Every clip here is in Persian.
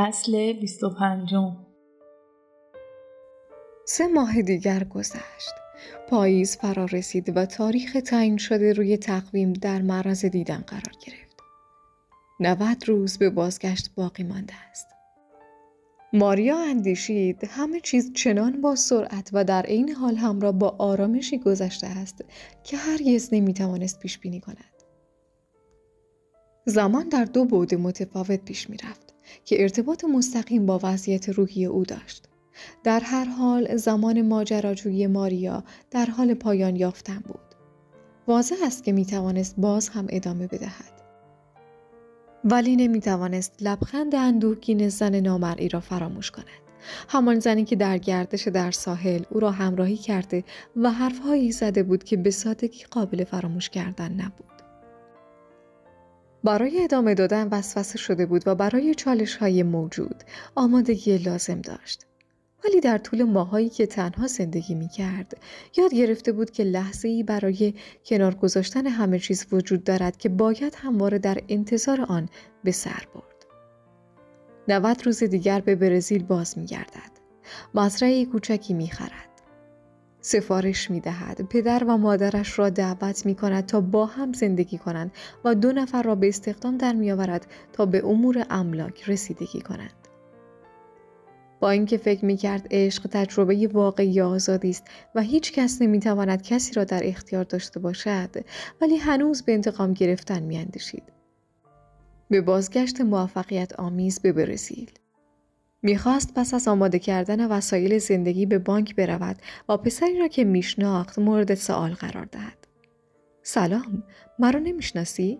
فصل 25 سه ماه دیگر گذشت. پاییز فرا رسید و تاریخ تعیین شده روی تقویم در معرض دیدن قرار گرفت. 90 روز به بازگشت باقی مانده است. ماریا اندیشید همه چیز چنان با سرعت و در عین حال همراه با آرامشی گذشته است که هرگز نمی‌توانست پیش بینی کند. زمان در دو بعد متفاوت پیش می‌رفت که ارتباط مستقیم با وضعیت روحی او داشت. در هر حال زمان ماجراجویی ماریا در حال پایان یافتن بود. واضح است که می توانست باز هم ادامه بدهد. ولی نمی توانست لبخند اندوهگین زن نامرئی را فراموش کند. همان زنی که در گردش در ساحل او را همراهی کرده و حرفهایی زده بود که به سادگی قابل فراموش کردن نبود. برای ادامه دادن وسوسه شده بود و برای چالش های موجود آمادگی لازم داشت. ولی در طول ماهایی که تنها زندگی می کرد یاد گرفته بود که لحظه ای برای کنار گذاشتن همه چیز وجود دارد که باید همواره در انتظار آن به سر برد. 90 روز دیگر به برزیل باز می گردد. مزرعه کوچکی می خرد. سفارش می دهد. پدر و مادرش را دعوت می کند تا با هم زندگی کنند و دو نفر را به استخدام در می آورد تا به امور املاک رسیدگی کنند. با اینکه فکر می کرد عشق تجربه واقعی آزادی است و هیچ کس نمی تواند کسی را در اختیار داشته باشد ولی هنوز به انتقام گرفتن می اندشید. به بازگشت موفقیت آمیز به برزیل. می‌خواست پس از آماده کردن وسایل زندگی به بانک برود و پسری را که میشناخت مورد سوال قرار دهد. سلام، مرا نمی‌شناسی؟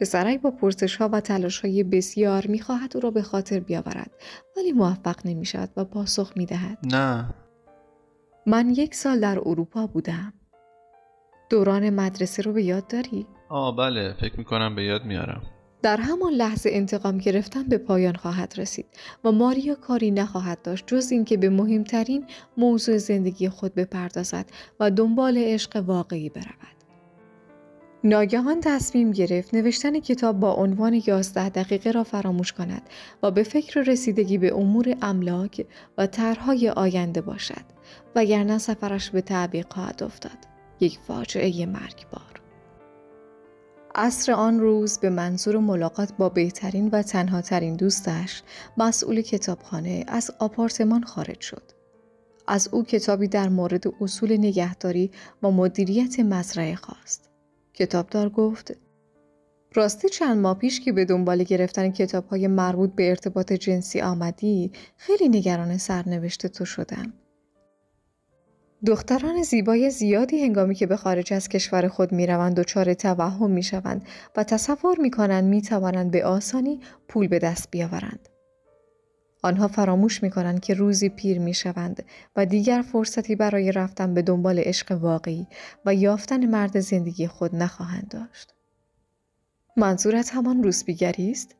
پسرک با پرسش ها و تلاش های بسیار می‌خواهد او را به خاطر بیاورد ولی موفق نمی شود و پاسخ می دهد. نه من یک سال در اروپا بودم. دوران مدرسه رو به یاد داری؟ آه بله فکر می‌کنم به یاد میارم در همان لحظه انتقام گرفتن به پایان خواهد رسید و ماریا کاری نخواهد داشت جز اینکه به مهمترین موضوع زندگی خود بپردازد و دنبال عشق واقعی برود. ناگهان تصمیم گرفت نوشتن کتاب با عنوان 11 دقیقه را فراموش کند و به فکر رسیدگی به امور املاک و طرحهای آینده باشد وگرنه سفرش به تعبیق خواهد افتاد یک فاجعه مرگبار عصر آن روز به منظور ملاقات با بهترین و تنها ترین دوستش مسئول کتابخانه از آپارتمان خارج شد. از او کتابی در مورد اصول نگهداری و مدیریت مزرعه خواست. کتابدار گفت راستی چند ماه پیش که به دنبال گرفتن کتاب مربوط به ارتباط جنسی آمدی خیلی نگران سرنوشت تو شدم. دختران زیبای زیادی هنگامی که به خارج از کشور خود می روند دچار توهم می شوند و تصور می کنند می توانند به آسانی پول به دست بیاورند. آنها فراموش می کنند که روزی پیر می شوند و دیگر فرصتی برای رفتن به دنبال عشق واقعی و یافتن مرد زندگی خود نخواهند داشت. منظورت همان روزبیگری است؟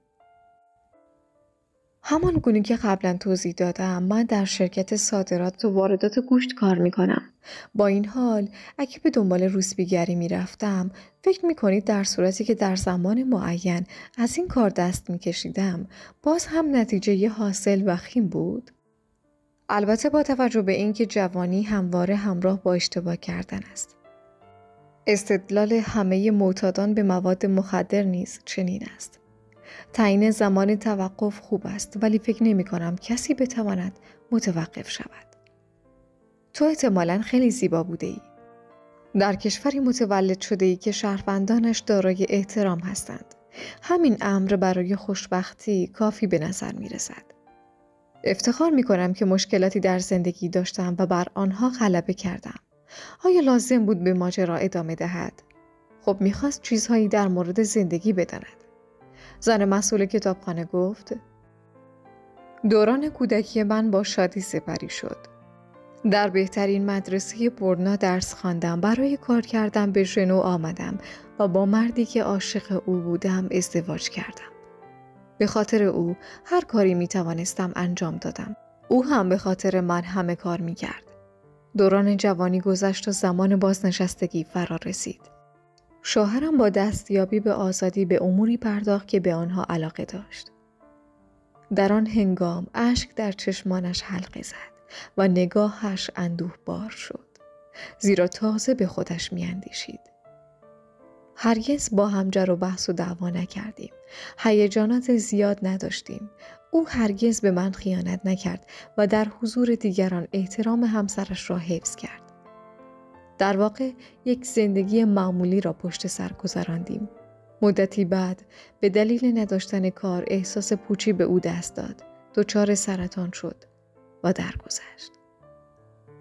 همان گونه که قبلا توضیح دادم من در شرکت صادرات و واردات گوشت کار می کنم. با این حال اگه به دنبال روسبیگری می رفتم فکر می کنید در صورتی که در زمان معین از این کار دست می کشیدم باز هم نتیجه حاصل و خیم بود؟ البته با توجه به اینکه جوانی همواره همراه با اشتباه کردن است. استدلال همه معتادان به مواد مخدر نیز چنین است. تعیین زمان توقف خوب است ولی فکر نمی کنم کسی بتواند متوقف شود. تو احتمالا خیلی زیبا بوده ای. در کشوری متولد شده ای که شهروندانش دارای احترام هستند. همین امر برای خوشبختی کافی به نظر می رسد. افتخار می کنم که مشکلاتی در زندگی داشتم و بر آنها غلبه کردم. آیا لازم بود به ماجرا ادامه دهد؟ خب می‌خواست چیزهایی در مورد زندگی بداند. زن مسئول کتابخانه گفت دوران کودکی من با شادی سپری شد. در بهترین مدرسه برنا درس خواندم برای کار کردن به ژنو آمدم و با مردی که عاشق او بودم ازدواج کردم. به خاطر او هر کاری می توانستم انجام دادم. او هم به خاطر من همه کار می کرد. دوران جوانی گذشت و زمان بازنشستگی فرا رسید. شوهرم با دستیابی به آزادی به اموری پرداخت که به آنها علاقه داشت. در آن هنگام اشک در چشمانش حلقه زد و نگاهش اندوه بار شد زیرا تازه به خودش میاندیشید. هرگز با هم جر و بحث و دعوا نکردیم. هیجانات زیاد نداشتیم. او هرگز به من خیانت نکرد و در حضور دیگران احترام همسرش را حفظ کرد. در واقع یک زندگی معمولی را پشت سر گذراندیم مدتی بعد به دلیل نداشتن کار احساس پوچی به او دست داد دچار سرطان شد و درگذشت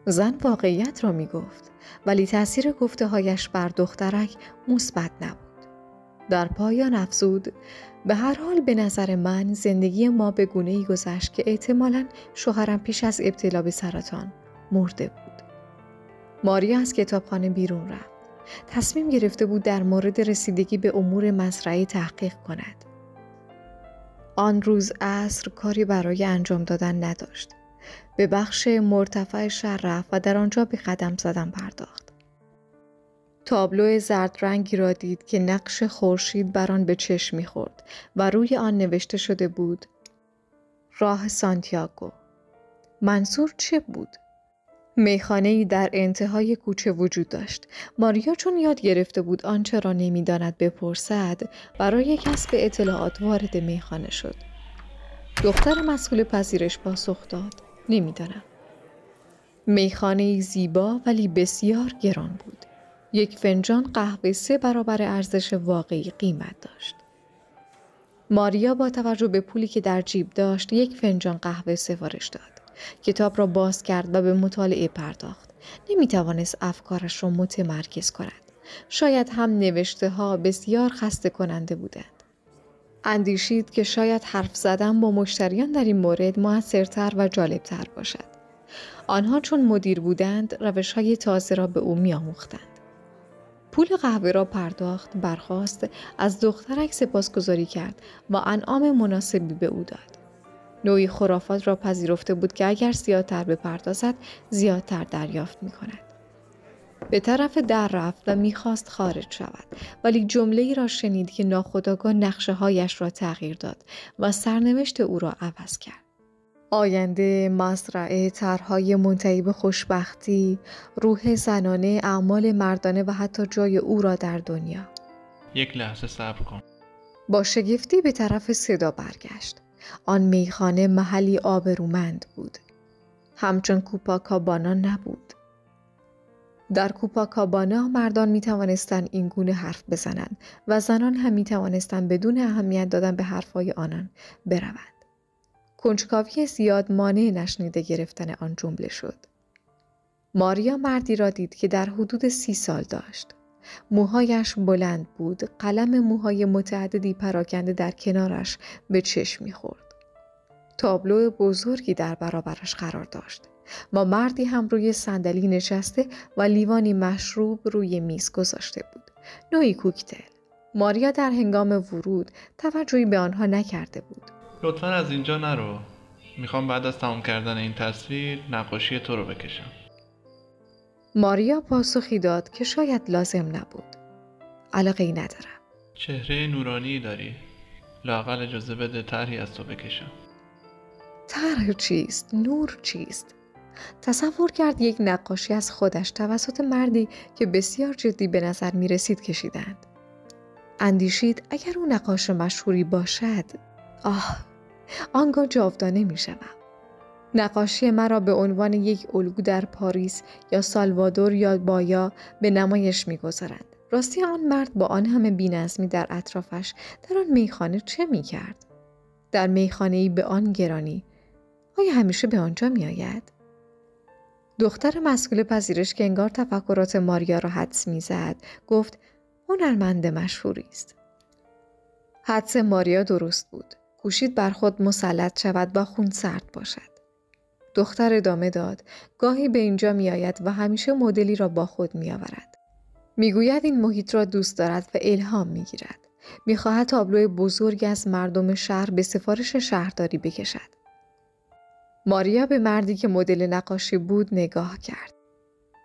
زن واقعیت را می گفت ولی تاثیر گفته هایش بر دخترک مثبت نبود. در پایان افزود به هر حال به نظر من زندگی ما به گونه ای گذشت که احتمالا شوهرم پیش از ابتلا به سرطان مرده بود. ماریا از کتابخانه بیرون رفت. تصمیم گرفته بود در مورد رسیدگی به امور مزرعه تحقیق کند. آن روز عصر کاری برای انجام دادن نداشت. به بخش مرتفع شهر رفت و در آنجا به قدم زدن پرداخت. تابلو زرد رنگی را دید که نقش خورشید بر آن به چشم می‌خورد و روی آن نوشته شده بود راه سانتیاگو منصور چه بود میخانه ای در انتهای کوچه وجود داشت. ماریا چون یاد گرفته بود آنچه را نمی‌داند بپرسد برای کسب اطلاعات وارد میخانه شد. دختر مسئول پذیرش پاسخ داد. نمی‌دانم. میخانه زیبا ولی بسیار گران بود. یک فنجان قهوه سه برابر ارزش واقعی قیمت داشت. ماریا با توجه به پولی که در جیب داشت یک فنجان قهوه سفارش داد. کتاب را باز کرد و به مطالعه پرداخت. نمی توانست افکارش را متمرکز کند. شاید هم نوشته ها بسیار خسته کننده بودند. اندیشید که شاید حرف زدن با مشتریان در این مورد موثرتر و جالبتر باشد. آنها چون مدیر بودند روش های تازه را به او میآموختند. پول قهوه را پرداخت برخواست از دخترک سپاسگزاری کرد و انعام مناسبی به او داد. نوعی خرافات را پذیرفته بود که اگر زیادتر بپردازد زیادتر دریافت می کند. به طرف در رفت و می‌خواست خارج شود ولی جمله ای را شنید که ناخداگاه نقشه هایش را تغییر داد و سرنوشت او را عوض کرد. آینده، مزرعه، طرحهای منتهی به خوشبختی، روح زنانه، اعمال مردانه و حتی جای او را در دنیا. یک لحظه صبر کن. با شگفتی به طرف صدا برگشت. آن میخانه محلی آبرومند بود. همچون کوپاکابانا نبود. در کوپاکابانا مردان می توانستند این گونه حرف بزنند و زنان هم می توانستند بدون اهمیت دادن به حرفهای آنان بروند. کنجکاوی زیاد مانع نشنیده گرفتن آن جمله شد. ماریا مردی را دید که در حدود سی سال داشت. موهایش بلند بود، قلم موهای متعددی پراکنده در کنارش به چشم می‌خورد. تابلو بزرگی در برابرش قرار داشت. ما مردی هم روی صندلی نشسته و لیوانی مشروب روی میز گذاشته بود. نوعی کوکتل. ماریا در هنگام ورود توجهی به آنها نکرده بود. لطفا از اینجا نرو. می‌خوام بعد از تمام کردن این تصویر نقاشی تو رو بکشم. ماریا پاسخی داد که شاید لازم نبود. علاقه ای ندارم. چهره نورانی داری. لاقل اجازه بده طرحی از تو بکشم. طرح چیست؟ نور چیست؟ تصور کرد یک نقاشی از خودش توسط مردی که بسیار جدی به نظر می رسید کشیدند. اندیشید اگر او نقاش مشهوری باشد آه آنگاه جاودانه می شوم. نقاشی مرا به عنوان یک الگو در پاریس یا سالوادور یا بایا به نمایش می‌گذارند. راستی آن مرد با آن همه بینظمی در اطرافش در آن میخانه چه می‌کرد؟ در میخانه ای به آن گرانی آیا همیشه به آنجا میآید؟ دختر مسئول پذیرش که انگار تفکرات ماریا را حدس می‌زد گفت هنرمند مشهوری است. حدس ماریا درست بود. کوشید بر خود مسلط شود و خون سرد باشد. دختر ادامه داد گاهی به اینجا می آید و همیشه مدلی را با خود می آورد. می گوید این محیط را دوست دارد و الهام می گیرد. می خواهد تابلو بزرگ از مردم شهر به سفارش شهرداری بکشد. ماریا به مردی که مدل نقاشی بود نگاه کرد.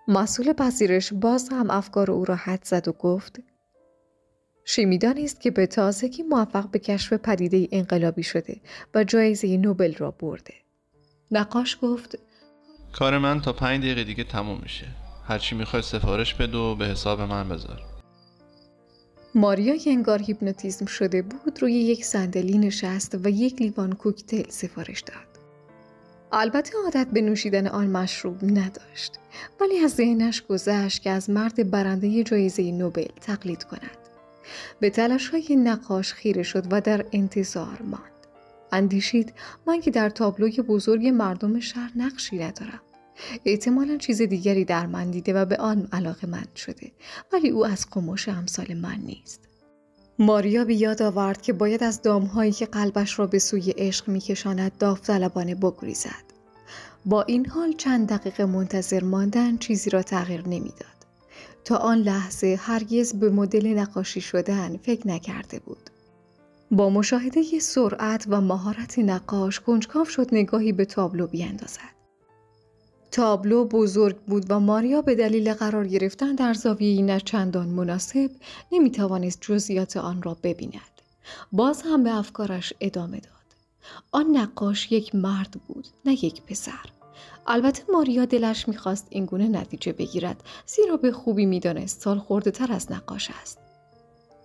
مسئول پذیرش باز هم افکار او را حد زد و گفت شیمیدان است که به تازگی موفق به کشف پدیده انقلابی شده و جایزه نوبل را برده. نقاش گفت کار من تا پنج دقیقه دیگه تموم میشه هرچی می‌خوای سفارش بده و به حساب من بذار ماریا که انگار هیپنوتیزم شده بود روی یک صندلی نشست و یک لیوان کوکتل سفارش داد. البته عادت به نوشیدن آن مشروب نداشت ولی از ذهنش گذشت که از مرد برنده جایزه نوبل تقلید کند. به تلاش های نقاش خیره شد و در انتظار ماند. اندیشید من که در تابلوی بزرگ مردم شهر نقشی ندارم. احتمالا چیز دیگری در من دیده و به آن علاقه من شده ولی او از قماش امثال من نیست. ماریا به یاد آورد که باید از دامهایی که قلبش را به سوی عشق میکشاند داوطلبانه بگریزد. با این حال چند دقیقه منتظر ماندن چیزی را تغییر نمی‌داد. تا آن لحظه هرگز به مدل نقاشی شدن فکر نکرده بود. با مشاهده سرعت و مهارت نقاش کنجکاو شد نگاهی به تابلو بیاندازد. تابلو بزرگ بود و ماریا به دلیل قرار گرفتن در زاویه نه چندان مناسب نمی توانست جزئیات آن را ببیند. باز هم به افکارش ادامه داد. آن نقاش یک مرد بود نه یک پسر. البته ماریا دلش می‌خواست اینگونه نتیجه بگیرد زیرا به خوبی می‌دانست سال خورده تر از نقاش است.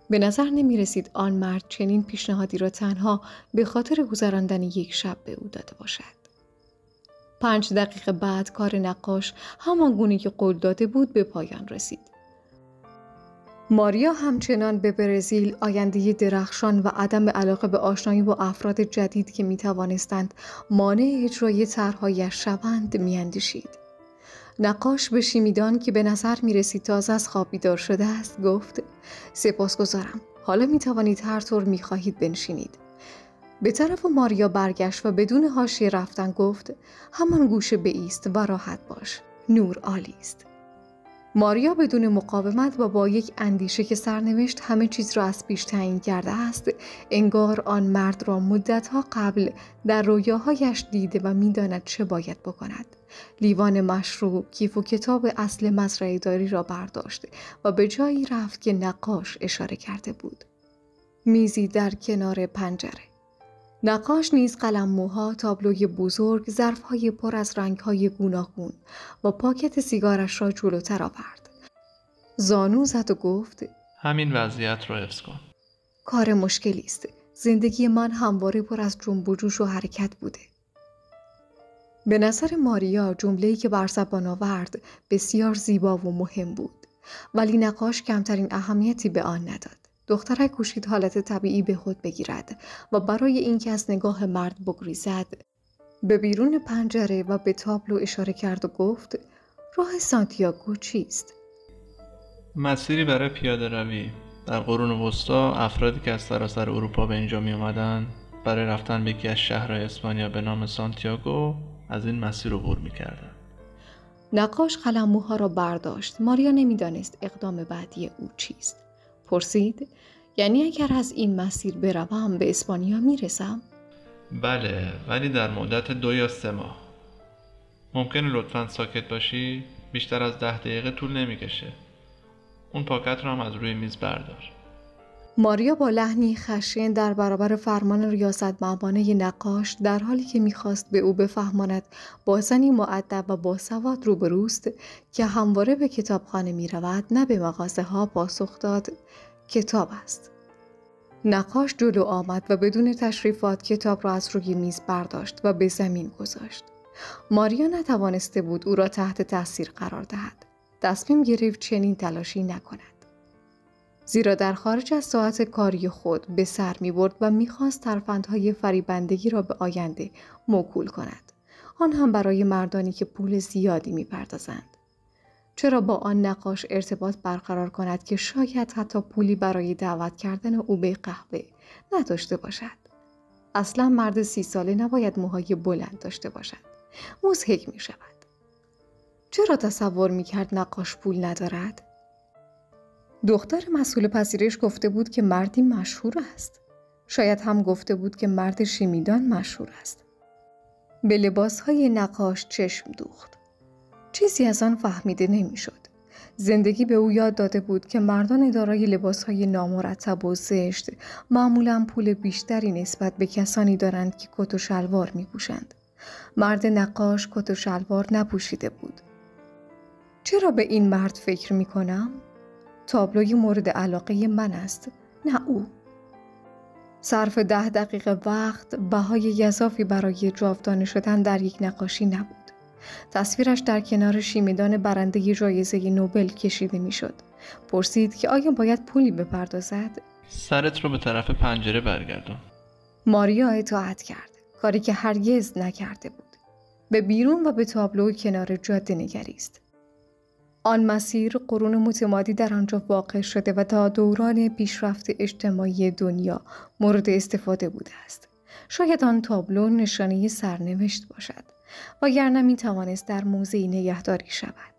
به نظر نمی رسید آن مرد چنین پیشنهادی را تنها به خاطر گذراندن یک شب به او داده باشد. پنج دقیقه بعد کار نقاش همان گونه که قول داده بود به پایان رسید. ماریا همچنان به برزیل آینده درخشان و عدم علاقه به آشنایی با افراد جدید که می توانستند مانع اجرای طرحهایش شوند میاندیشید. نقاش به شیمیدان که به نظر می رسید تازه از خواب بیدار شده است گفت سپاسگزارم حالا می توانید هر طور می خواهید بنشینید. به طرف ماریا برگشت و بدون حاشیه رفتن گفت همان گوشه ایست و راحت باش. نور عالی است. ماریا بدون مقاومت و با یک اندیشه که سرنوشت همه چیز را از پیش تعیین کرده است انگار آن مرد را مدتها قبل در رویاهایش دیده و می‌داند چه باید بکند. لیوان مشروب کیف و کتاب اصل مزرعه داری را برداشت و به جایی رفت که نقاش اشاره کرده بود میزی در کنار پنجره نقاش نیز قلم موها، تابلوی بزرگ، ظرفهای پر از رنگهای گوناگون و پاکت سیگارش را جلوتر آورد. زانو زد و گفت همین وضعیت را حفظ کن. کار مشکلی است. زندگی من همواره پر از جنب و جوش و حرکت بوده. به نظر ماریا جمله‌ای که بر زبان آورد بسیار زیبا و مهم بود ولی نقاش کمترین اهمیتی به آن نداد. دخترک کوشید حالت طبیعی به خود بگیرد و برای اینکه از نگاه مرد بگریزد به بیرون پنجره و به تابلو اشاره کرد و گفت راه سانتیاگو چیست؟ مسیری برای پیاده روی در قرون وسطا افرادی که از سراسر اروپا به اینجا می اومدن برای رفتن به یکی از شهرهای اسپانیا به نام سانتیاگو از این مسیر عبور می کردن. نقاش قلم موها را برداشت ماریا نمی‌دانست اقدام بعدی او چیست پرسید یعنی اگر از این مسیر بروم به اسپانیا می‌رسم؟ بله ولی در مدت دو یا سه ماه ممکنه لطفا ساکت باشی؟ بیشتر از ده دقیقه طول نمی‌کشه اون پاکت رو هم از روی میز بردار ماریا با لحنی خشین در برابر فرمان ریاست مبانه نقاش در حالی که می‌خواست به او بفهماند با زنی معدب و باسواد روبروست که همواره به کتابخانه می‌رود نه به مغازه ها پاسخ داد. کتاب است. نقاش جلو آمد و بدون تشریفات کتاب را از روی میز برداشت و به زمین گذاشت. ماریا نتوانسته بود او را تحت تاثیر قرار دهد. تصمیم گرفت چنین تلاشی نکند. زیرا در خارج از ساعت کاری خود به سر می برد و می‌خواست ترفندهای فریبندگی را به آینده موکول کند. آن هم برای مردانی که پول زیادی می‌پردازند. چرا با آن نقاش ارتباط برقرار کند که شاید حتی پولی برای دعوت کردن او به قهوه نداشته باشد. اصلا مرد سی ساله نباید موهای بلند داشته باشد. مزهک می شود. چرا تصور می کرد نقاش پول ندارد؟ دختر مسئول پذیرش گفته بود که مردی مشهور است. شاید هم گفته بود که مرد شیمیدان مشهور است. به های نقاش چشم دوخت. چیزی از آن فهمیده نمی‌شد. زندگی به او یاد داده بود که مردان دارای لباسهای نامرتب و زشت معمولا پول بیشتری نسبت به کسانی دارند که کت و شلوار می پوشند. مرد نقاش کت و شلوار نپوشیده بود. چرا به این مرد فکر می کنم؟ تابلوی مورد علاقه من است نه او. صرف ده دقیقه وقت بهای یزافی برای جاودانه شدن در یک نقاشی نبود. تصویرش در کنار شیمیدان برنده جایزه نوبل کشیده می‌شد. پرسید که آیا باید پولی بپردازد؟ سرت رو به طرف پنجره برگردون. ماریا اطاعت کرد. کاری که هرگز نکرده بود. به بیرون و به تابلو کنار جاده نگریست. آن مسیر قرون متمادی در آنجا واقع شده و تا دوران پیشرفت اجتماعی دنیا مورد استفاده بوده است. شاید آن تابلو نشانه سرنوشت باشد وگرنه می توانست در موزه نگهداری شود.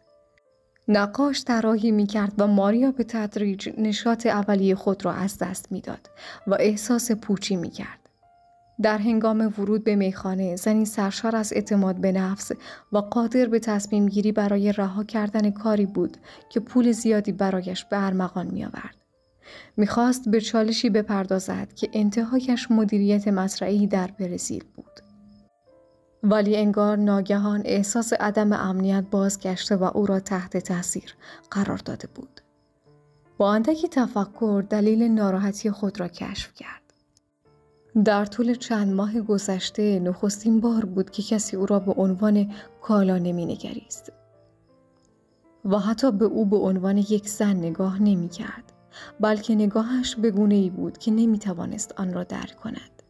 نقاش طراحی می کرد و ماریا به تدریج نشاط اولیه خود را از دست می‌داد و احساس پوچی می کرد. در هنگام ورود به میخانه زنی سرشار از اعتماد به نفس و قادر به تصمیم گیری برای رها کردن کاری بود که پول زیادی برایش به ارمغان می آورد. می‌خواست به چالشی بپردازد که انتهایش مدیریت مصرعی در برزیل بود. ولی انگار ناگهان احساس عدم امنیت بازگشته و او را تحت تاثیر قرار داده بود. با اندکی تفکر دلیل ناراحتی خود را کشف کرد. در طول چند ماه گذشته نخستین بار بود که کسی او را به عنوان کالا نمی نگریست. و حتی به او به عنوان یک زن نگاه نمی کرد بلکه نگاهش به گونه ای بود که نمی توانست آن را درک کند.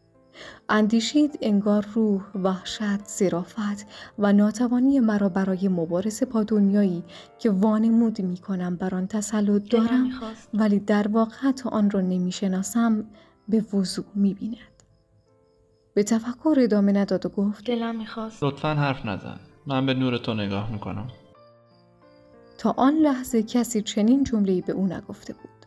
اندیشید انگار روح، وحشت، زرافت و ناتوانی مرا برای مبارزه با دنیایی که وانمود می کنم بر آن تسلط دارم ولی در واقع حتی آن را نمی شناسم به وضوع می بیند. به تفکر ادامه نداد و گفت دلم می‌خواست. لطفا حرف نزن. من به نور تو نگاه می‌کنم. تا آن لحظه کسی چنین جمله‌ای به او نگفته بود.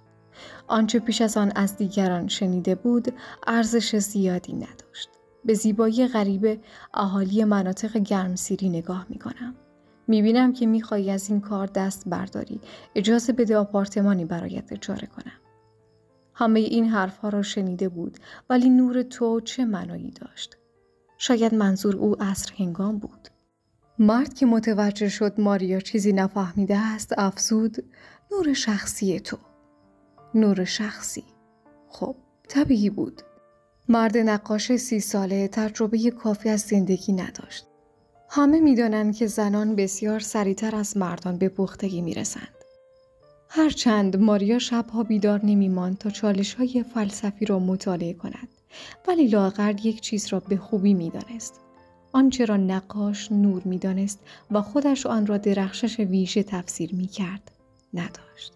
آنچه پیش از آن از دیگران شنیده بود ارزش زیادی نداشت. به زیبایی غریب اهالی مناطق گرمسیری نگاه می‌کنم. می‌بینم که می‌خوای از این کار دست برداری. اجازه بده آپارتمانی برایت اجاره کنم. همه این حرفها را شنیده بود ولی نور تو چه معنایی داشت؟ شاید منظور او عصر هنگام بود. مرد که متوجه شد ماریا چیزی نفهمیده است افزود نور شخصی تو. نور شخصی. خب طبیعی بود. مرد نقاش سی ساله تجربه کافی از زندگی نداشت. همه می‌دانند که زنان بسیار سریعتر از مردان به پختگی می‌رسند. هرچند ماریا شبها بیدار نمیماند تا چالش های فلسفی را مطالعه کند ولی لاغر یک چیز را به خوبی می‌دانست. آنچه را نقاش نور می‌دانست و خودش آن را درخشش ویژه تفسیر می کرد نداشت.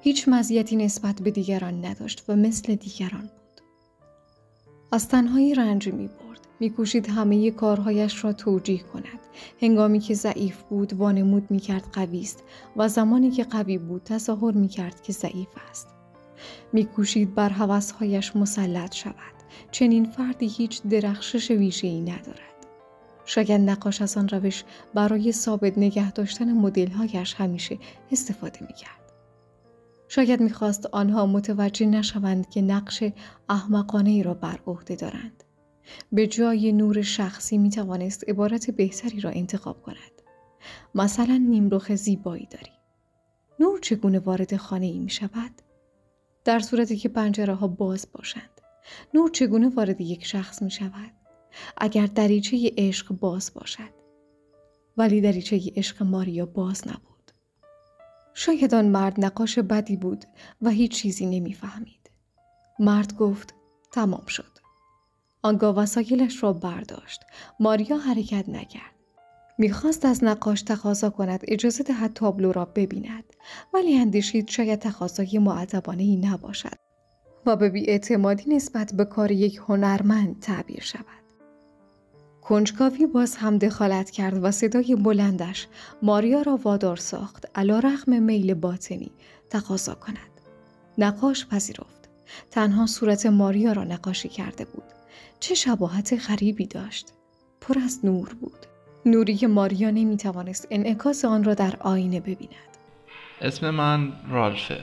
هیچ مزیتی نسبت به دیگران نداشت و مثل دیگران بود. از تنهایی رنج می برد میکوشید همه کارهایش را توجیه کند. هنگامی که ضعیف بود وانمود می‌کرد قوی است و زمانی که قوی بود تظاهر می‌کرد که ضعیف است. میکوشید بر هوسهایش مسلط شود. چنین فردی هیچ درخشش ای ندارد. شاید نقاش از آن روش برای ثابت نگه داشتن مدلهایش همیشه استفاده می‌کرد. شاید می‌خواست آنها متوجه نشوند که نقش احمقانه ای را بر عهده دارند. به جای نور شخصی می توانست عبارت بهتری را انتخاب کند. مثلا نیمروخ زیبایی داری. نور چگونه وارد خانه ای می شود؟ در صورتی که پنجره ها باز باشند. نور چگونه وارد یک شخص می شود؟ اگر دریچه عشق باز باشد. ولی دریچه عشق ماریا باز نبود. شاید آن مرد نقاش بدی بود و هیچ چیزی نمی‌فهمید. مرد گفت تمام شد. آنگاه وسایلش را برداشت. ماریا حرکت نکرد. می‌خواست از نقاش تقاضا کند اجازه دهد تابلو را ببیند. ولی اندیشید شاید تقاضای معدبانه ای نباشد. و به بیاعتمادی نسبت به کار یک هنرمند تعبیر شود. کنجکاوی باز هم دخالت کرد و صدای بلندش ماریا را وادار ساخت. علا رغم میل باطنی تقاضا کند. نقاش پذیرفت. تنها صورت ماریا را نقاشی کرده بود. چه شباهت غریبی داشت. پر از نور بود. نوری ماریا نمی توانست انعکاس آن را در آینه ببیند. اسم من رالفه.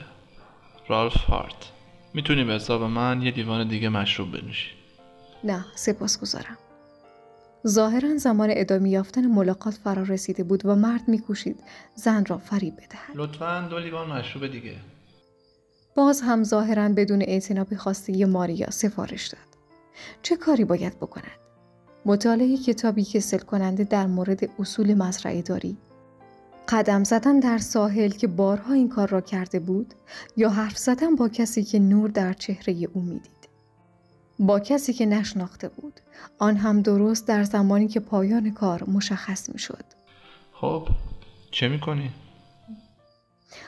رالف هارت. می‌تونی به حساب من یه دیوان دیگه مشروب بنوشی. نه سپاس گذارم ظاهرا زمان ادامه یافتن ملاقات فرا رسیده بود و مرد میکوشید زن را فریب بدهد. لطفا دو لیوان مشروب دیگه. باز هم ظاهرا بدون اعتنا به خواسته ماریا سفارش داد. چه کاری باید بکند مطالعه کتابی کسل کننده در مورد اصول مزرعه داری قدم زدن در ساحل که بارها این کار را کرده بود یا حرف زدن با کسی که نور در چهره او می‌دید با کسی که نشناخته بود آن هم درست در زمانی که پایان کار مشخص می شد. خب چه می‌کنی؟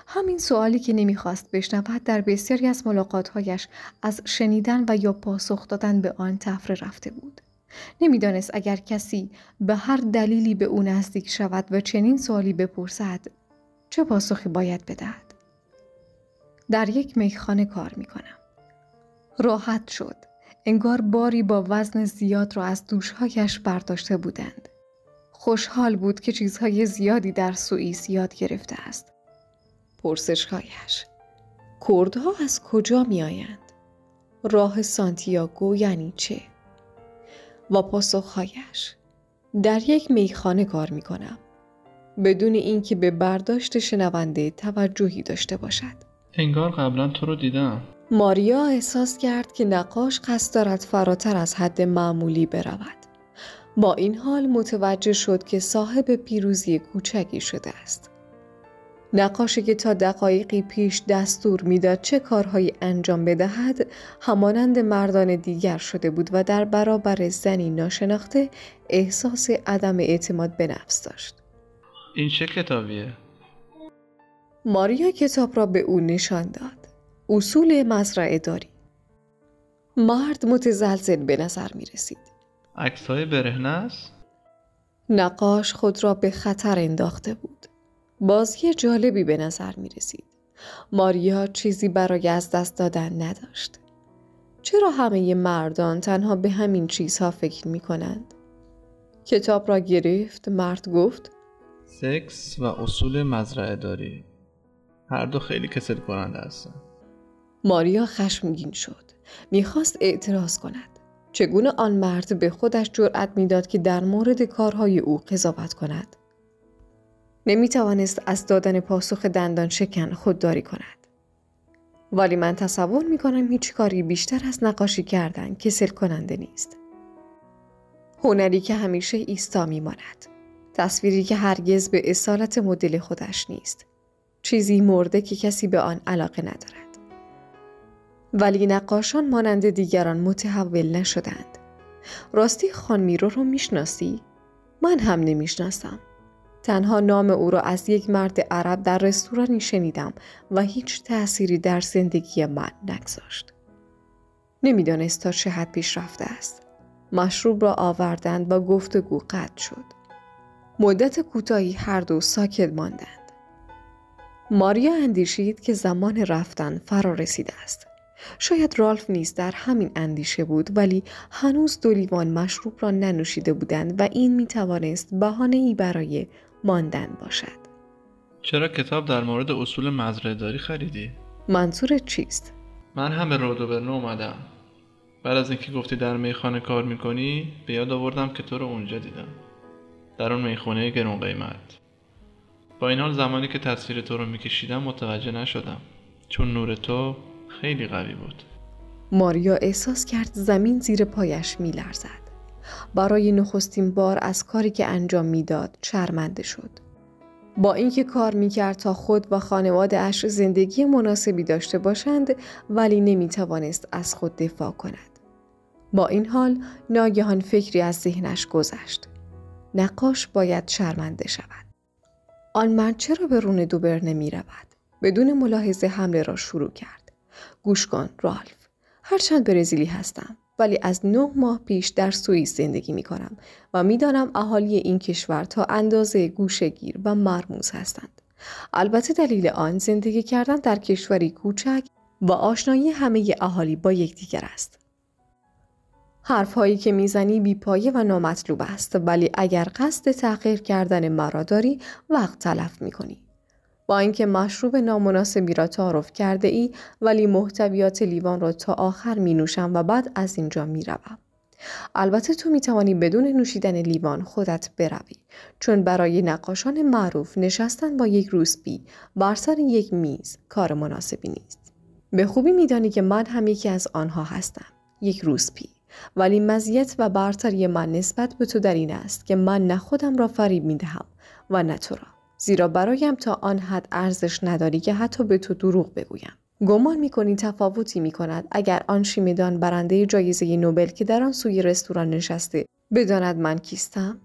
همین سوالی که نمی‌خواست بشنود در بسیاری از ملاقاتهایش از شنیدن و یا پاسخ دادن به آن تفره رفته بود. نمی‌دانست اگر کسی به هر دلیلی به او نزدیک شود و چنین سوالی بپرسد چه پاسخی باید بدهد. در یک میخانه کار می کنم. راحت شد. انگار باری با وزن زیاد را از دوشهایش برداشته بودند. خوشحال بود که چیزهای زیادی در سوئیس یاد گرفته است. پرسشهایش کردها از کجا می آیند؟ راه سانتیاگو یعنی چه؟ و پاسخهایش در یک میخانه کار می کنم. بدون اینکه به برداشت شنونده توجهی داشته باشد. انگار قبلا تو رو دیدم. ماریا احساس کرد که نقاش قصد دارد فراتر از حد معمولی برود. با این حال متوجه شد که صاحب پیروزی کوچکی شده است. نقاشی که تا دقایقی پیش دستور می‌داد چه کارهایی انجام بدهد همانند مردان دیگر شده بود و در برابر زنی ناشناخته احساس عدم اعتماد به نفس داشت. این چه کتابیه؟ ماریا کتاب را به او نشان داد. اصول مزرعه داری مرد متزلزل به نظر می رسید عکس های برهنه است؟ نقاش خود را به خطر انداخته بود بازی جالبی به نظر می رسید ماریا چیزی برای از دست دادن نداشت چرا همه مردان تنها به همین چیزها فکر می کنند؟ کتاب را گرفت مرد گفت سکس و اصول مزرعه داری هر دو خیلی کسل کننده هستن ماریا خشمگین شد. می‌خواست اعتراض کند. چگونه آن مرد به خودش جرأت می‌داد که در مورد کارهای او قضاوت کند؟ نمی توانست از دادن پاسخ دندان شکن خودداری کند. ولی من تصور می کنم هیچ کاری بیشتر از نقاشی کردن کسل کننده نیست. هنری که همیشه ایستا می ماند. تصویری که هرگز به اصالت مدل خودش نیست. چیزی مرده که کسی به آن علاقه ندارد. ولی نقاشان مانند دیگران متحول نشدند. راستی خان میرو رو می‌شناسی؟ من هم نمی‌شناسم. تنها نام او را از یک مرد عرب در رستورانی شنیدم و هیچ تأثیری در زندگی من نگذاشت. نمی‌دانست تا چه حد پیش رفته است. مشروب را آوردند و گفتگو قطع شد. مدت کوتاهی هر دو ساکت ماندند. ماریا اندیشید که زمان رفتن فرا رسیده است. شاید رالف نیز در همین اندیشه بود ولی هنوز دو لیوان مشروب را ننوشیده بودند و این می توانست بهانه ای برای ماندن باشد. چرا کتاب در مورد اصول مزرعه داری خریدی؟ منظور چیست؟ من هم به رودوبرنو اومدم. بعد از اینکه گفتی در میخانه کار می‌کنی به یاد آوردم که تو رو اونجا دیدم. در اون می‌خونه گرون قیمت. با این حال زمانی که تصویر تو رو میکشیدم متوجه نشدم. چون نور تو خیلی قوی بود ماریا احساس کرد زمین زیر پایش می لرزد. برای نخستین بار از کاری که انجام می‌داد شرمنده شد. با اینکه کار می‌کرد تا خود و خانواده اش زندگی مناسبی داشته باشند ولی نمی توانست از خود دفاع کند. با این حال ناگهان فکری از ذهنش گذشت. نقاش باید شرمنده شود. آن مرد چرا به رون دوبر نمی رود؟ بدون ملاحظه حمله را شروع کرد. گوش کن رالف هرچند برزیلی هستم ولی از نه ماه پیش در سوئیس زندگی می کنم و می‌دانم اهالی این کشور تا اندازه گوشگیر و مرموز هستند. البته دلیل آن زندگی کردن در کشوری کوچک و آشنایی همه اهالی با یکدیگر است. حرفهایی که می‌زنی بیپایه و نامطلوب است ولی اگر قصد تغییر کردن مرا داری وقت تلف می‌کنی. با اینکه مشروب نامناسبی را تعارف کرده ای ولی محتویات لیوان را تا آخر می نوشم و بعد از اینجا می روم. البته تو می توانی بدون نوشیدن لیوان خودت بروی چون برای نقاشان معروف نشستن با یک روسبی بر سر یک میز کار مناسبی نیست. به خوبی میدانی که من هم یکی از آنها هستم. یک روسپی. ولی مزیت و برتری من نسبت به تو در این است که من نه خودم را فریب می دهم و نه تو را. زیرا برایم تا آن حد ارزش نداری که حتی به تو دروغ بگویم. گمان می‌کنی تفاوتی می کند اگر آن شیمیدان برنده جایزه نوبل که در آن سوی رستوران نشسته بداند من کیستم؟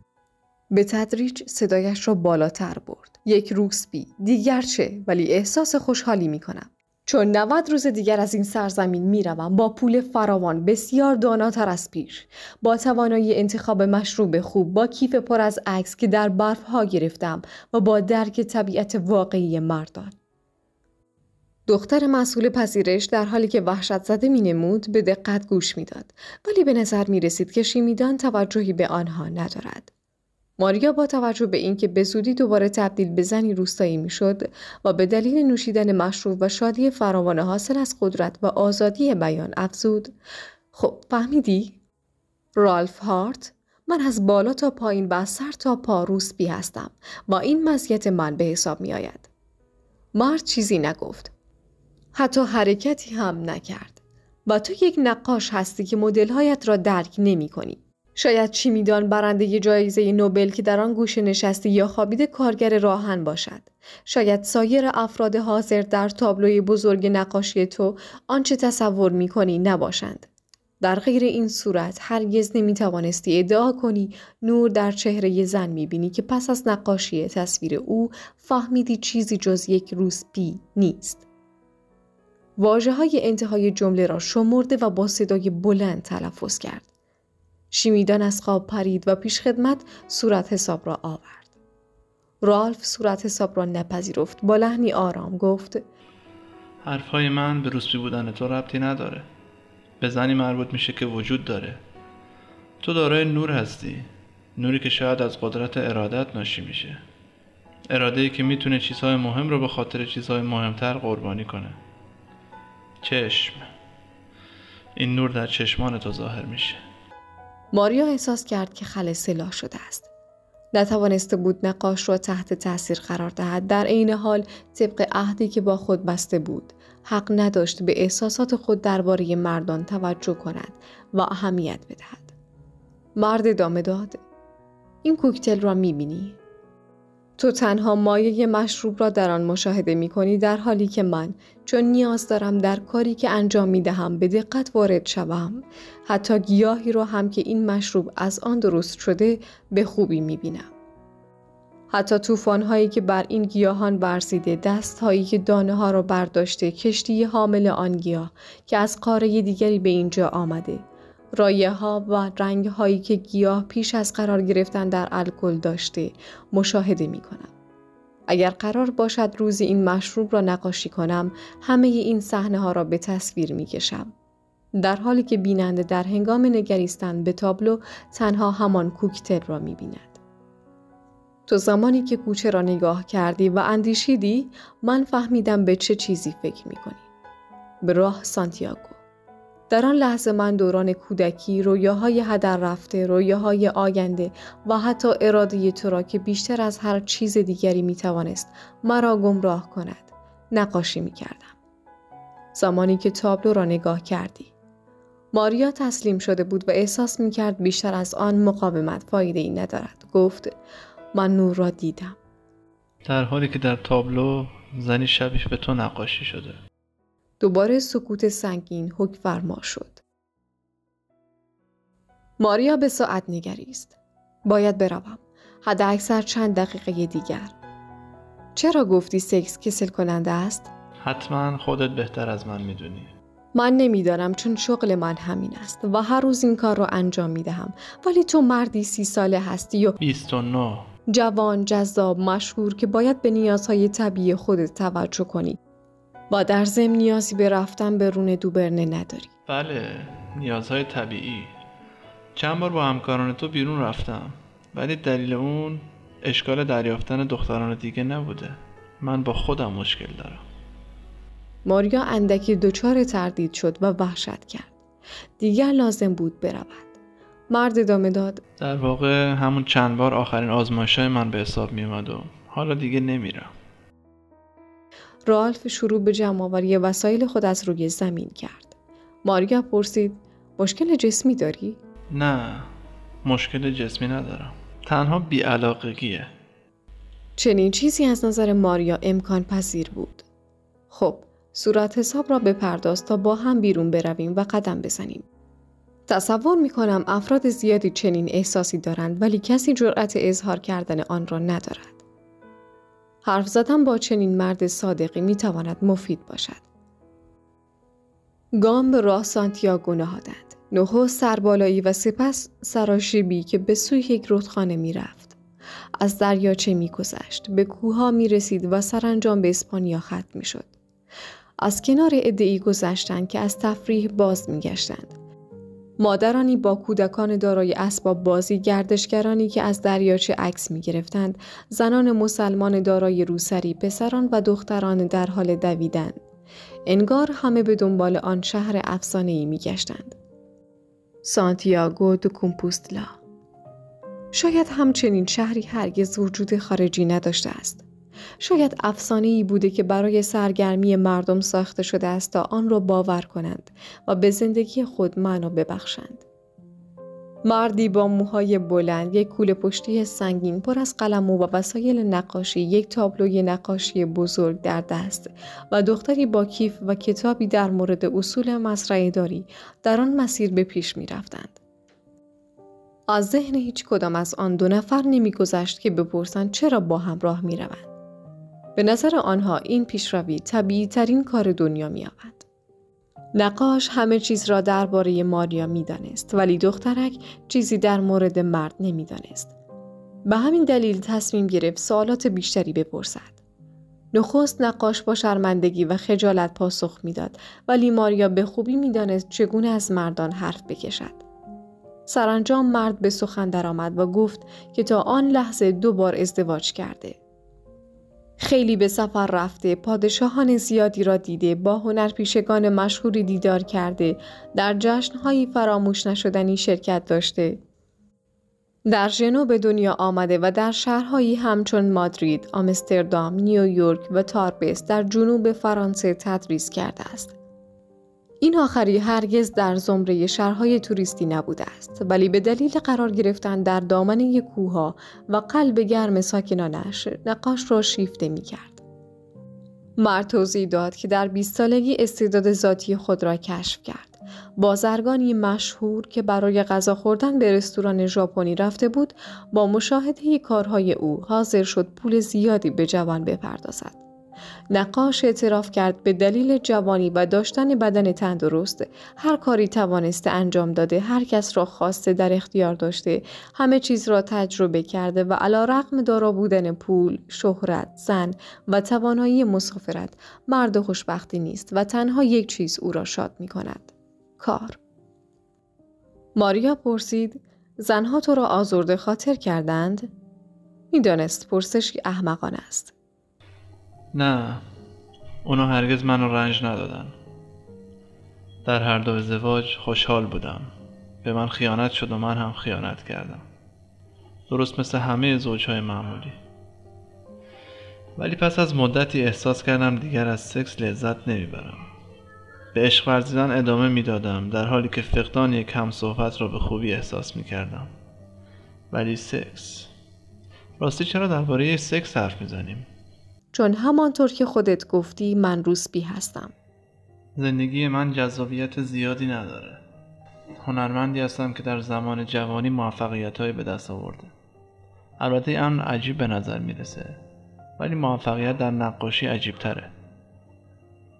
به تدریج صدایش را بالاتر برد. یک روسبی دیگر چه ولی احساس خوشحالی می کنم. چون 90 روز دیگر از این سرزمین می‌روم با پول فراوان بسیار داناتر از پیش با توانایی انتخاب مشروب خوب با کیف پر از عکس که در برف ها گرفتم و با درک طبیعت واقعی مردان. دختر مسئول پذیرش در حالی که وحشت زده می نمود به دقت گوش می‌داد. ولی به نظر می رسید که شیمیدان توجهی به آنها ندارد. ماریا با توجه به اینکه به زودی دوباره تبدیل به زنی روستایی می‌شد و به دلیل نوشیدن مشروب و شادی فراوان حاصل از قدرت و آزادی بیان افزود خب فهمیدی رالف هارت من از بالا تا پایین و سر تا پا روسبی هستم و این مزیت من به حساب می آید. مرد چیزی نگفت. حتی حرکتی هم نکرد. و تو یک نقاش هستی که مدلهایت را درک نمی کنی. شاید چی میدان برنده جایزه نوبل که در آن گوشه نشسته یا خوابیده کارگر راهن باشد. شاید سایر افراد حاضر در تابلوی بزرگ نقاشی تو آنچه تصور می کنی نباشند. در غیر این صورت هرگز نمی توانستی ادعا کنی نور در چهره زن می بینی که پس از نقاشی تصویر او فهمیدی چیزی جز یک روسپی نیست. واجه های انتهای جمله را شمرده و با صدای بلند تلفظ کرد. شیمیدان از خواب پرید و پیش خدمت صورت حساب را آورد. رالف صورت حساب را نپذیرفت. با لحنی آرام گفت حرفهای من به روسپی بودن تو ربطی نداره. به زنی مربوط میشه که وجود داره. تو دارای نور هستی. نوری که شاید از قدرت ارادت ناشی میشه. اراده ای که می‌تونه چیزهای مهم رو به خاطر چیزهای مهمتر قربانی کنه. چشم. این نور در چشمان تو ظاهر میشه. ماریا احساس کرد که خل سلاح شده است. نتوانسته بود نقاش را تحت تاثیر قرار دهد. در عین حال طبق عهدی که با خود بسته بود حق نداشت به احساسات خود درباره مردان توجه کند و اهمیت بدهد. مرد ادامه داد این کوکتل را می‌بینی؟ تو تنها مایه مشروب را در آن مشاهده می کنی در حالی که من چون نیاز دارم در کاری که انجام می دهم به دقت وارد شوم حتی گیاهی را هم که این مشروب از آن درست شده به خوبی می بینم. حتی طوفان هایی که بر این گیاهان برزیده دست هایی که دانه ها را برداشته کشتی حامل آن گیاه که از قاره دیگری به اینجا آمده رایه ها و رنگ هایی که گیاه پیش از قرار گرفتن در الکل داشته مشاهده می کنم. اگر قرار باشد روزی این مشروب را نقاشی کنم همه این صحنه ها را به تصویر می کشم. در حالی که بیننده در هنگام نگریستن به تابلو تنها همان کوکتل را می بیند. تو زمانی که کوچه را نگاه کردی و اندیشیدی من فهمیدم به چه چیزی فکر می کنی. به راه سانتیاگو. در آن لحظه من دوران کودکی رویاهای هدر رفته رویاهای آینده و حتی اراده تو را که بیشتر از هر چیز دیگری می توانست مرا گمراه کند نقاشی می کردم. زمانی که تابلو را نگاه کردی. ماریا تسلیم شده بود و احساس می کرد بیشتر از آن مقاومت فایده ای ندارد. گفت من نور را دیدم. در حالی که در تابلو زنی شبیه به تو نقاشی شده. دوباره سکوت سنگین حک فرما شد. ماریا به ساعت نگریست. باید بروم. حد اکثر چند دقیقه دیگر. چرا گفتی سکس کسل کننده است؟ حتما خودت بهتر از من می‌دونی. من نمی‌دانم چون شغل من همین است و هر روز این کار را انجام می دهم ولی تو مردی سی ساله هستی و 29 جوان جذاب مشهور که باید به نیازهای طبیعی خودت توجه کنی با در ضمن نیازی به رفتن به رون دوبرنه نداری. بله نیازهای طبیعی. چند بار با همکاران تو بیرون رفتم ولی دلیل اون اشکال دریافتن دختران دیگه نبوده. من با خودم مشکل دارم. ماریا اندکی دچار تردید شد و وحشت کرد. دیگر لازم بود برود. مرد ادامه داد. در واقع همون چند بار آخرین آزمایش من به حساب می اومد و حالا دیگه نمیرم. رالف شروع به جمعآوری وسایل خود از روی زمین کرد. ماریا پرسید مشکل جسمی داری؟ نه مشکل جسمی ندارم. تنها بیعلاقگیه. چنین چیزی از نظر ماریا امکان پذیر بود. خب صورت حساب را بپرداز تا با هم بیرون برویم و قدم بزنیم. تصور می کنم افراد زیادی چنین احساسی دارند ولی کسی جرأت اظهار کردن آن را ندارد. حرف زدن با چنین مرد صادقی می تواند مفید باشد. گام به راه سانتیاگو نهادند. نهو سربالایی و سپس سراشیبی که به سوی یک رودخانه می رفت. از دریاچه می گذشت. به کوها می رسید و سرانجام به اسپانیا ختم می شد. از کنار ادعی گذشتند که از تفریح باز می گشتند. مادرانی با کودکان دارای اسباب بازی گردشگرانی که از دریاچه عکس می گرفتند، زنان مسلمان دارای روسری، پسران و دختران در حال دویدن. انگار همه به دنبال آن شهر افسانه ای می گشتند. سانتیاگو دو کمپوستلا شاید همچنین شهری هرگز وجود خارجی نداشته است. شاید افسانه ای بوده که برای سرگرمی مردم ساخته شده است تا آن را باور کنند و به زندگی خود معنا ببخشند. مردی با موهای بلند، یک کوله پشتی سنگین پر از قلم و وسایل نقاشی، یک تابلوی نقاشی بزرگ در دست و دختری با کیف و کتابی در مورد اصول مسرعه داری در آن مسیر به پیش می رفتند. از ذهن هیچ کدام از آن دو نفر نمیگذشت که بپرسند چرا با هم راه می روند. به نظر آنها این پیشروی طبیعی ترین کار دنیا می آمد. نقاش همه چیز را درباره ماریا می دانست ولی دخترک چیزی در مورد مرد نمی دانست. به همین دلیل تصمیم گرفت سوالات بیشتری بپرسد. نخست نقاش با شرمندگی و خجالت پاسخ می‌داد ولی ماریا به خوبی می‌دانست چگونه از مردان حرف بکشد. سرانجام مرد به سخن درآمد و گفت که تا آن لحظه دو بار ازدواج کرده. خیلی به سفر رفته، پادشاهان زیادی را دیده، با هنرپیشگان مشهوری دیدار کرده، در جشنهایی فراموش نشدنی شرکت داشته. در ژنو به دنیا آمده و در شهرهایی همچون مادرید، آمستردام، نیویورک و تاربس در جنوب فرانسه تدریس کرده است. این آخری هرگز در زمره شهرهای توریستی نبوده است ولی به دلیل قرار گرفتن در دامنه کوها و قلب گرم ساکنانش نقاش را شیفته می کرد. مرد توضیح داد که در 20 سالگی استعداد ذاتی خود را کشف کرد. بازرگانی مشهور که برای غذا خوردن به رستوران ژاپنی رفته بود با مشاهده کارهای او حاضر شد پول زیادی به جوان بپردازد. نقاش اعتراف کرد به دلیل جوانی و داشتن بدن تندرست هر کاری توانسته انجام داده هر کس را خواسته در اختیار داشته همه چیز را تجربه کرده و علا رقم دارا بودن پول، شهرت، زن و توانایی مسافرت مرد خوشبختی نیست و تنها یک چیز او را شاد می کند. کار ماریا پرسید زنها تو را آزرده خاطر کردند؟ می‌دانست پرسشی احمقانه است. نه. اونا هرگز منو رنج ندادن. در هر دو ازدواج خوشحال بودم. به من خیانت شد و من هم خیانت کردم. درست مثل همه زوجهای معمولی. ولی پس از مدتی احساس کردم دیگر از سکس لذت نمی‌برم. به عشق ورزیدن ادامه می‌دادم در حالی که فقدان یک هم صحبت را به خوبی احساس می‌کردم. ولی سکس. راستی چرا درباره سکس حرف می‌زنیم؟ چون همانطور که خودت گفتی من روسبی هستم. زندگی من جذابیت زیادی نداره. هنرمندی هستم که در زمان جوانی موفقیت های به دست آورده. البته این عجیب به نظر می‌رسه. ولی موفقیت در نقاشی عجیب تره.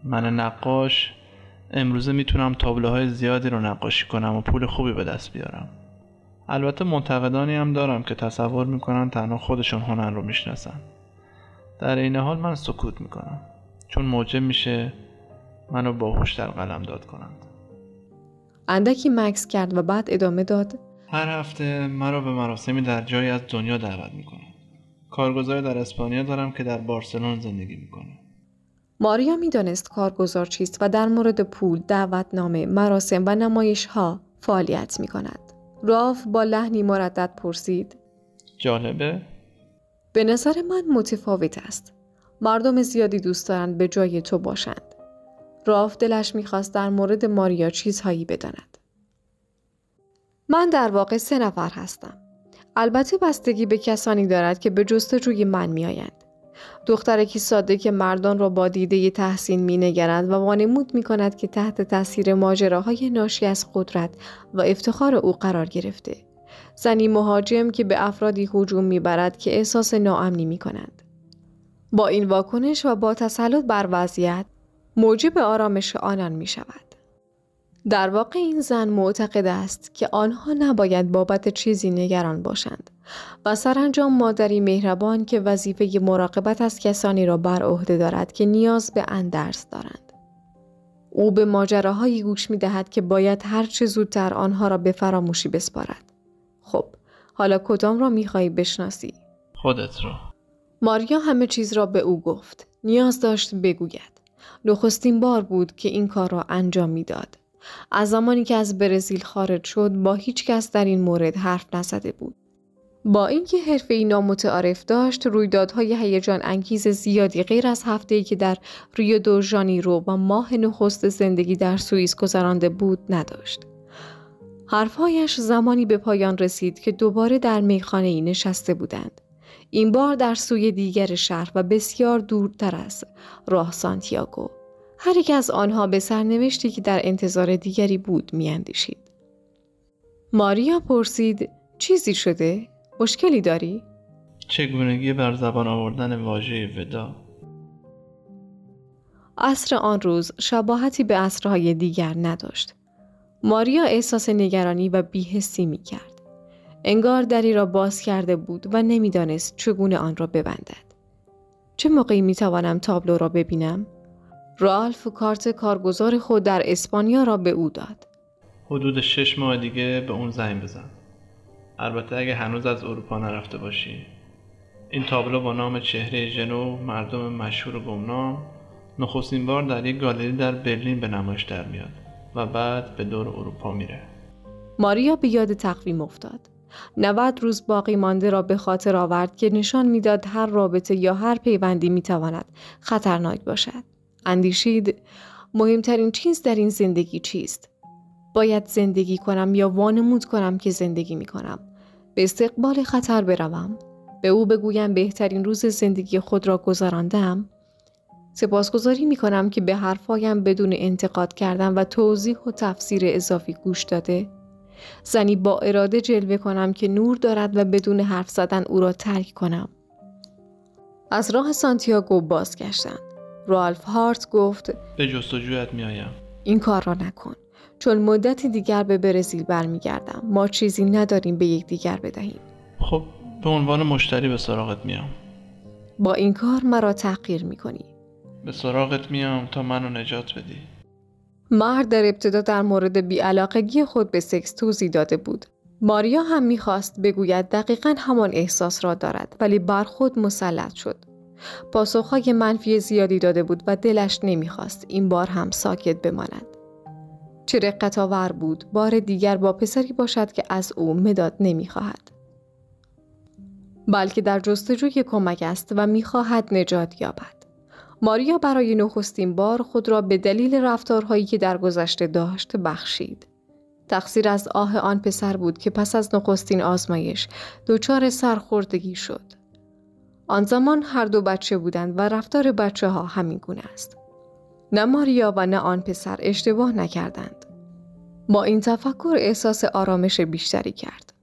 من نقاش امروزه می‌تونم تابلوهای زیادی رو نقاشی کنم و پول خوبی به دست بیارم. البته منتقدانی هم دارم که تصور می‌کنن تنها خودشون هنر رو می‌شناسن. در این حال من سکوت می‌کنم. چون موجب میشه منو باهوش در قلم داد کنند. اندکی مکس کرد و بعد ادامه داد. هر هفته مرا به مراسمی در جایی از دنیا دعوت می‌کنند کارگزاری در اسپانیا دارم که در بارسلون زندگی می‌کنه. ماریا می‌دانست کارگزار چیست و در مورد پول، دعوتنامه، مراسم و نمایش ها فعالیت می کند. راف با لحنی مردد پرسید. جالبه؟ به نظر من متفاوت است. مردم زیادی دوست دارند به جای تو باشند. راف دلش می‌خواست در مورد ماریا چیزهایی بداند. من در واقع سه نفر هستم. البته بستگی به کسانی دارد که به جستجوی من میآیند. دخترکی ساده که مردان را با دیده تحسین می نگرند و وانمود می کند که تحت تاثیر ماجراهای ناشی از قدرت و افتخار او قرار گرفته. زنی مهاجم که به افرادی هجوم می‌برد که احساس ناامنی می کنند. با این واکنش و با تسلط بر وضعیت موجب آرامش آنان می شود. در واقع این زن معتقد است که آنها نباید بابت چیزی نگران باشند و سرانجام مادری مهربان که وظیفه مراقبت از کسانی را بر عهده دارد که نیاز به اندرس دارند. او به ماجراهایی گوش می دهد که باید هر چه زودتر آنها را به فراموشی بسپارد. خب، حالا کدام را می خواهی بشناسی؟ خودت را. ماریا همه چیز را به او گفت. نیاز داشت بگوید. نخستین بار بود که این کار را انجام می‌داد. از زمانی که از برزیل خارج شد با هیچ کس در این مورد حرف نزده بود. با اینکه حرفه ای نامتعارف داشت رویدادهای هیجان انگیز زیادی غیر از هفته که در ریو دو ژانیرو و ماه نخست زندگی در سوئیس گذرانده بود نداشت حرفهایش زمانی به پایان رسید که دوباره در میخانه ای نشسته بودند. این بار در سوی دیگر شهر و بسیار دورتر از راه سانتیاگو. هر یک از آنها به سرنوشتی که در انتظار دیگری بود میاندیشید. ماریا پرسید چیزی شده؟ مشکلی داری؟ چگونگی بر زبان آوردن واژه ودا؟ عصر آن روز شباهتی به عصرهای دیگر نداشت. ماریا احساس نگرانی و بیهستی می کرد. انگار دری را باز کرده بود و نمی‌دانست چگونه آن را ببندد. چه موقعی می توانم تابلو را ببینم؟ رالف کارت کارگزار خود در اسپانیا را به او داد. حدود شش ماه دیگه به اون زنگ بزن. البته اگه هنوز از اروپا نرفته باشی این تابلو با نام چهره ژنو مردم مشهور و گمنام نخستین بار در یک گالری در برلین به نمایش در میاد و بعد به دور اروپا میره. ماریا به یاد تقویم افتاد. 90 روز باقی مانده را به خاطر آورد که نشان می‌داد هر رابطه یا هر پیوندی می‌تواند خطرناک باشد. اندیشید مهمترین چیز در این زندگی چیست؟ باید زندگی کنم یا وانمود کنم که زندگی می کنم. به استقبال خطر بروم؟ به او بگویم بهترین روز زندگی خود را گذراندم؟ سپاسگزاری می کنم که به حرفایم بدون انتقاد کردم و توضیح و تفسیر اضافی گوش داده. زنی با اراده جلوه کنم که نور دارد و بدون حرف زدن او را ترک کنم. از راه سانتیاگو بازگشتند رالف هارت گفت به جستجویت میآیم. این کار را نکن. چون مدتی دیگر به برزیل برمیگردم. ما چیزی نداریم به یکدیگر بدهیم. خب به عنوان مشتری به سراغت میام با این کار مرا تحقیر می‌کنی. به سراغت میام تا منو نجات بدی. مرد در ابتدا در مورد بیعلاقگی خود به سکس توضیح داده بود. ماریا هم می‌خواست بگوید دقیقا همان احساس را دارد ولی بر خود مسلط شد. پاسخهای منفی زیادی داده بود و دلش نمی‌خواست این بار هم ساکت بماند. چه رقت آور بود بار دیگر با پسری باشد که از او مداد نمی‌خواهد. بلکه در جستجوی کمک است و می‌خواهد نجات یابد. ماریا برای نخستین بار خود را به دلیل رفتارهایی که در گذشته داشت بخشید تقصیر از آه آن پسر بود که پس از نخستین آزمایش دچار سرخوردگی شد آن زمان هر دو بچه بودند و رفتار بچه ها همین گونه است نه ماریا و نه آن پسر اشتباه نکردند. با این تفکر احساس آرامش بیشتری کرد.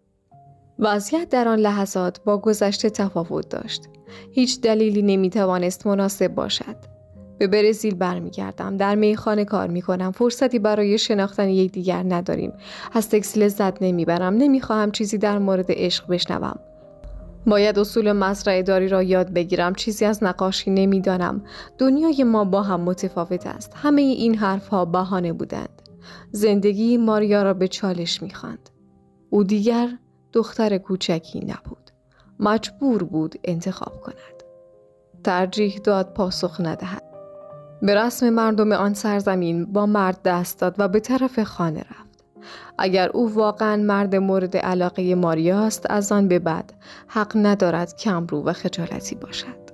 وضعیت در آن لحظات با گذشته تفاوت داشت. هیچ دلیلی نمی‌توانست مناسب باشد. به برزیل برمیگردم. در میخانه کار می‌کنم. فرصتی برای شناختن یکدیگر نداریم. از تکس لذت نمی‌برم. نمی‌خواهم چیزی در مورد عشق بشنوم. باید اصول مزرعه داری را یاد بگیرم. چیزی از نقاشی نمی‌دانم. دنیای ما با هم متفاوت است. همه این حرف ها بهانه بودند. زندگی ماریا را به چالش می‌خواند. او دیگر دختر کوچکی نبود. مجبور بود انتخاب کند. ترجیح داد پاسخ ندهد. به رسم مردم آن سرزمین با مرد دست داد و به طرف خانه رفت. اگر او واقعا مرد مورد علاقه ماریاست از آن به بعد حق ندارد کمرو و خجالتی باشد.